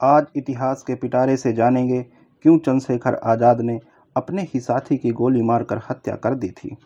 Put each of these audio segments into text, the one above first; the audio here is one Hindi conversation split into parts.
आज इतिहास के पिटारे से जानेंगे क्यों चंद्रशेखर आज़ाद ने अपने ही साथी की गोली मारकर हत्या कर दी थी।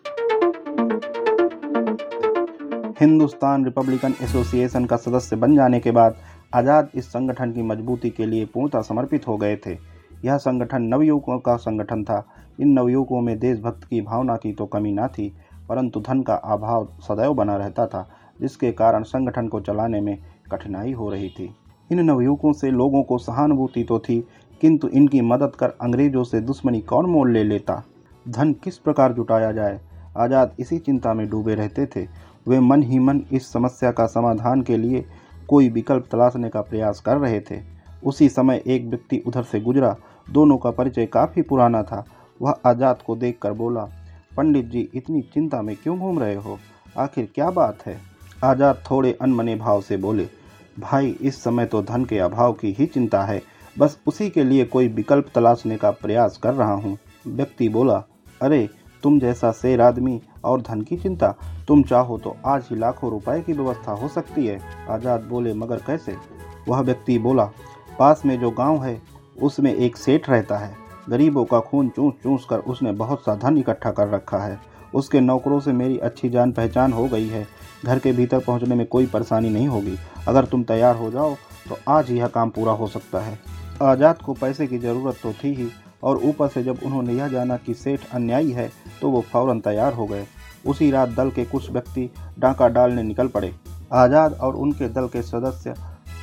हिंदुस्तान रिपब्लिकन एसोसिएशन का सदस्य बन जाने के बाद आज़ाद इस संगठन की मजबूती के लिए पूर्णतः समर्पित हो गए थे। यह संगठन नवयुवकों का संगठन था। इन नवयुवकों में देशभक्त की भावना की तो कमी ना थी, परंतु धन का अभाव सदैव बना रहता था, जिसके कारण संगठन को चलाने में कठिनाई हो रही थी। इन नवयुवकों से लोगों को सहानुभूति तो थी, किंतु इनकी मदद कर अंग्रेज़ों से दुश्मनी कौन मोल ले लेता? धन किस प्रकार जुटाया जाए? आज़ाद इसी चिंता में डूबे रहते थे। वे मन ही मन इस समस्या का समाधान के लिए कोई विकल्प तलाशने का प्रयास कर रहे थे। उसी समय एक व्यक्ति उधर से गुजरा। दोनों का परिचय काफ़ी पुराना था। वह आज़ाद को देखकर बोला, पंडित जी, इतनी चिंता में क्यों घूम रहे हो? आखिर क्या बात है? आज़ाद थोड़े अनमने भाव से बोले भाई, इस समय तो धन के अभाव की ही चिंता है। बस उसी के लिए कोई विकल्प तलाशने का प्रयास कर रहा हूँ। व्यक्ति बोला, अरे, तुम जैसा शेर आदमी और धन की चिंता, तुम चाहो तो आज ही लाखों रुपए की व्यवस्था हो सकती है। आज़ाद बोले, मगर कैसे? वह व्यक्ति बोला, पास में जो गाँव है, उसमें एक सेठ रहता है। गरीबों का खून चूस चूस कर उसने बहुत सा धन इकट्ठा कर रखा है। उसके नौकरों से मेरी अच्छी जान पहचान हो गई है। घर के भीतर पहुँचने में कोई परेशानी नहीं होगी। अगर तुम तैयार हो जाओ तो आज यह काम पूरा हो सकता है। आज़ाद को पैसे की ज़रूरत तो थी ही, और ऊपर से जब उन्होंने यह जाना कि सेठ अन्यायी है तो वो फ़ौरन तैयार हो गए। उसी रात दल के कुछ व्यक्ति डांका डालने निकल पड़े। आज़ाद और उनके दल के सदस्य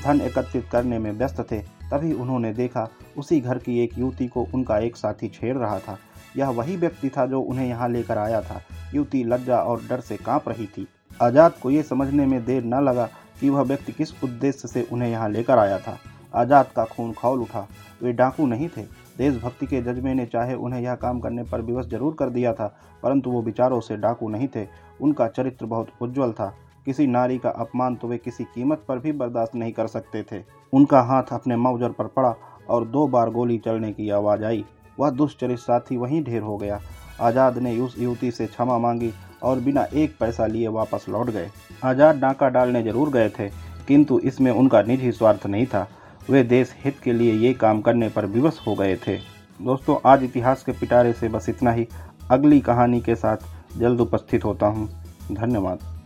धन एकत्रित करने में व्यस्त थे। तभी उन्होंने देखा उसी घर की एक युवती को उनका एक साथी छेड़ रहा था। यह वही व्यक्ति था जो उन्हें यहाँ लेकर आया था। युवती लज्जा और डर से काँप रही थी। आज़ाद को ये समझने में देर न लगा कि वह व्यक्ति किस उद्देश्य से उन्हें यहाँ लेकर आया था। आज़ाद का खून खौल उठा। वे डाकू नहीं थे। देशभक्ति के जज्बे ने चाहे उन्हें यह काम करने पर विवश ज़रूर कर दिया था, परंतु वो विचारों से डाकू नहीं थे। उनका चरित्र बहुत उज्जवल था। किसी नारी का अपमान तो वे किसी कीमत पर भी बर्दाश्त नहीं कर सकते थे। उनका हाथ अपने मौजर पर पड़ा और दो बार गोली चलने की आवाज़ आई। वह दुष्चरित साथी वहीं ढेर हो गया। आज़ाद ने उस युवती से क्षमा मांगी और बिना एक पैसा लिए वापस लौट गए। आज़ाद डाका डालने ज़रूर गए थे, किंतु इसमें उनका निजी स्वार्थ नहीं था। वे देश हित के लिए ये काम करने पर विवश हो गए थे। दोस्तों, आज इतिहास के पिटारे से बस इतना ही। अगली कहानी के साथ जल्द उपस्थित होता हूँ। धन्यवाद।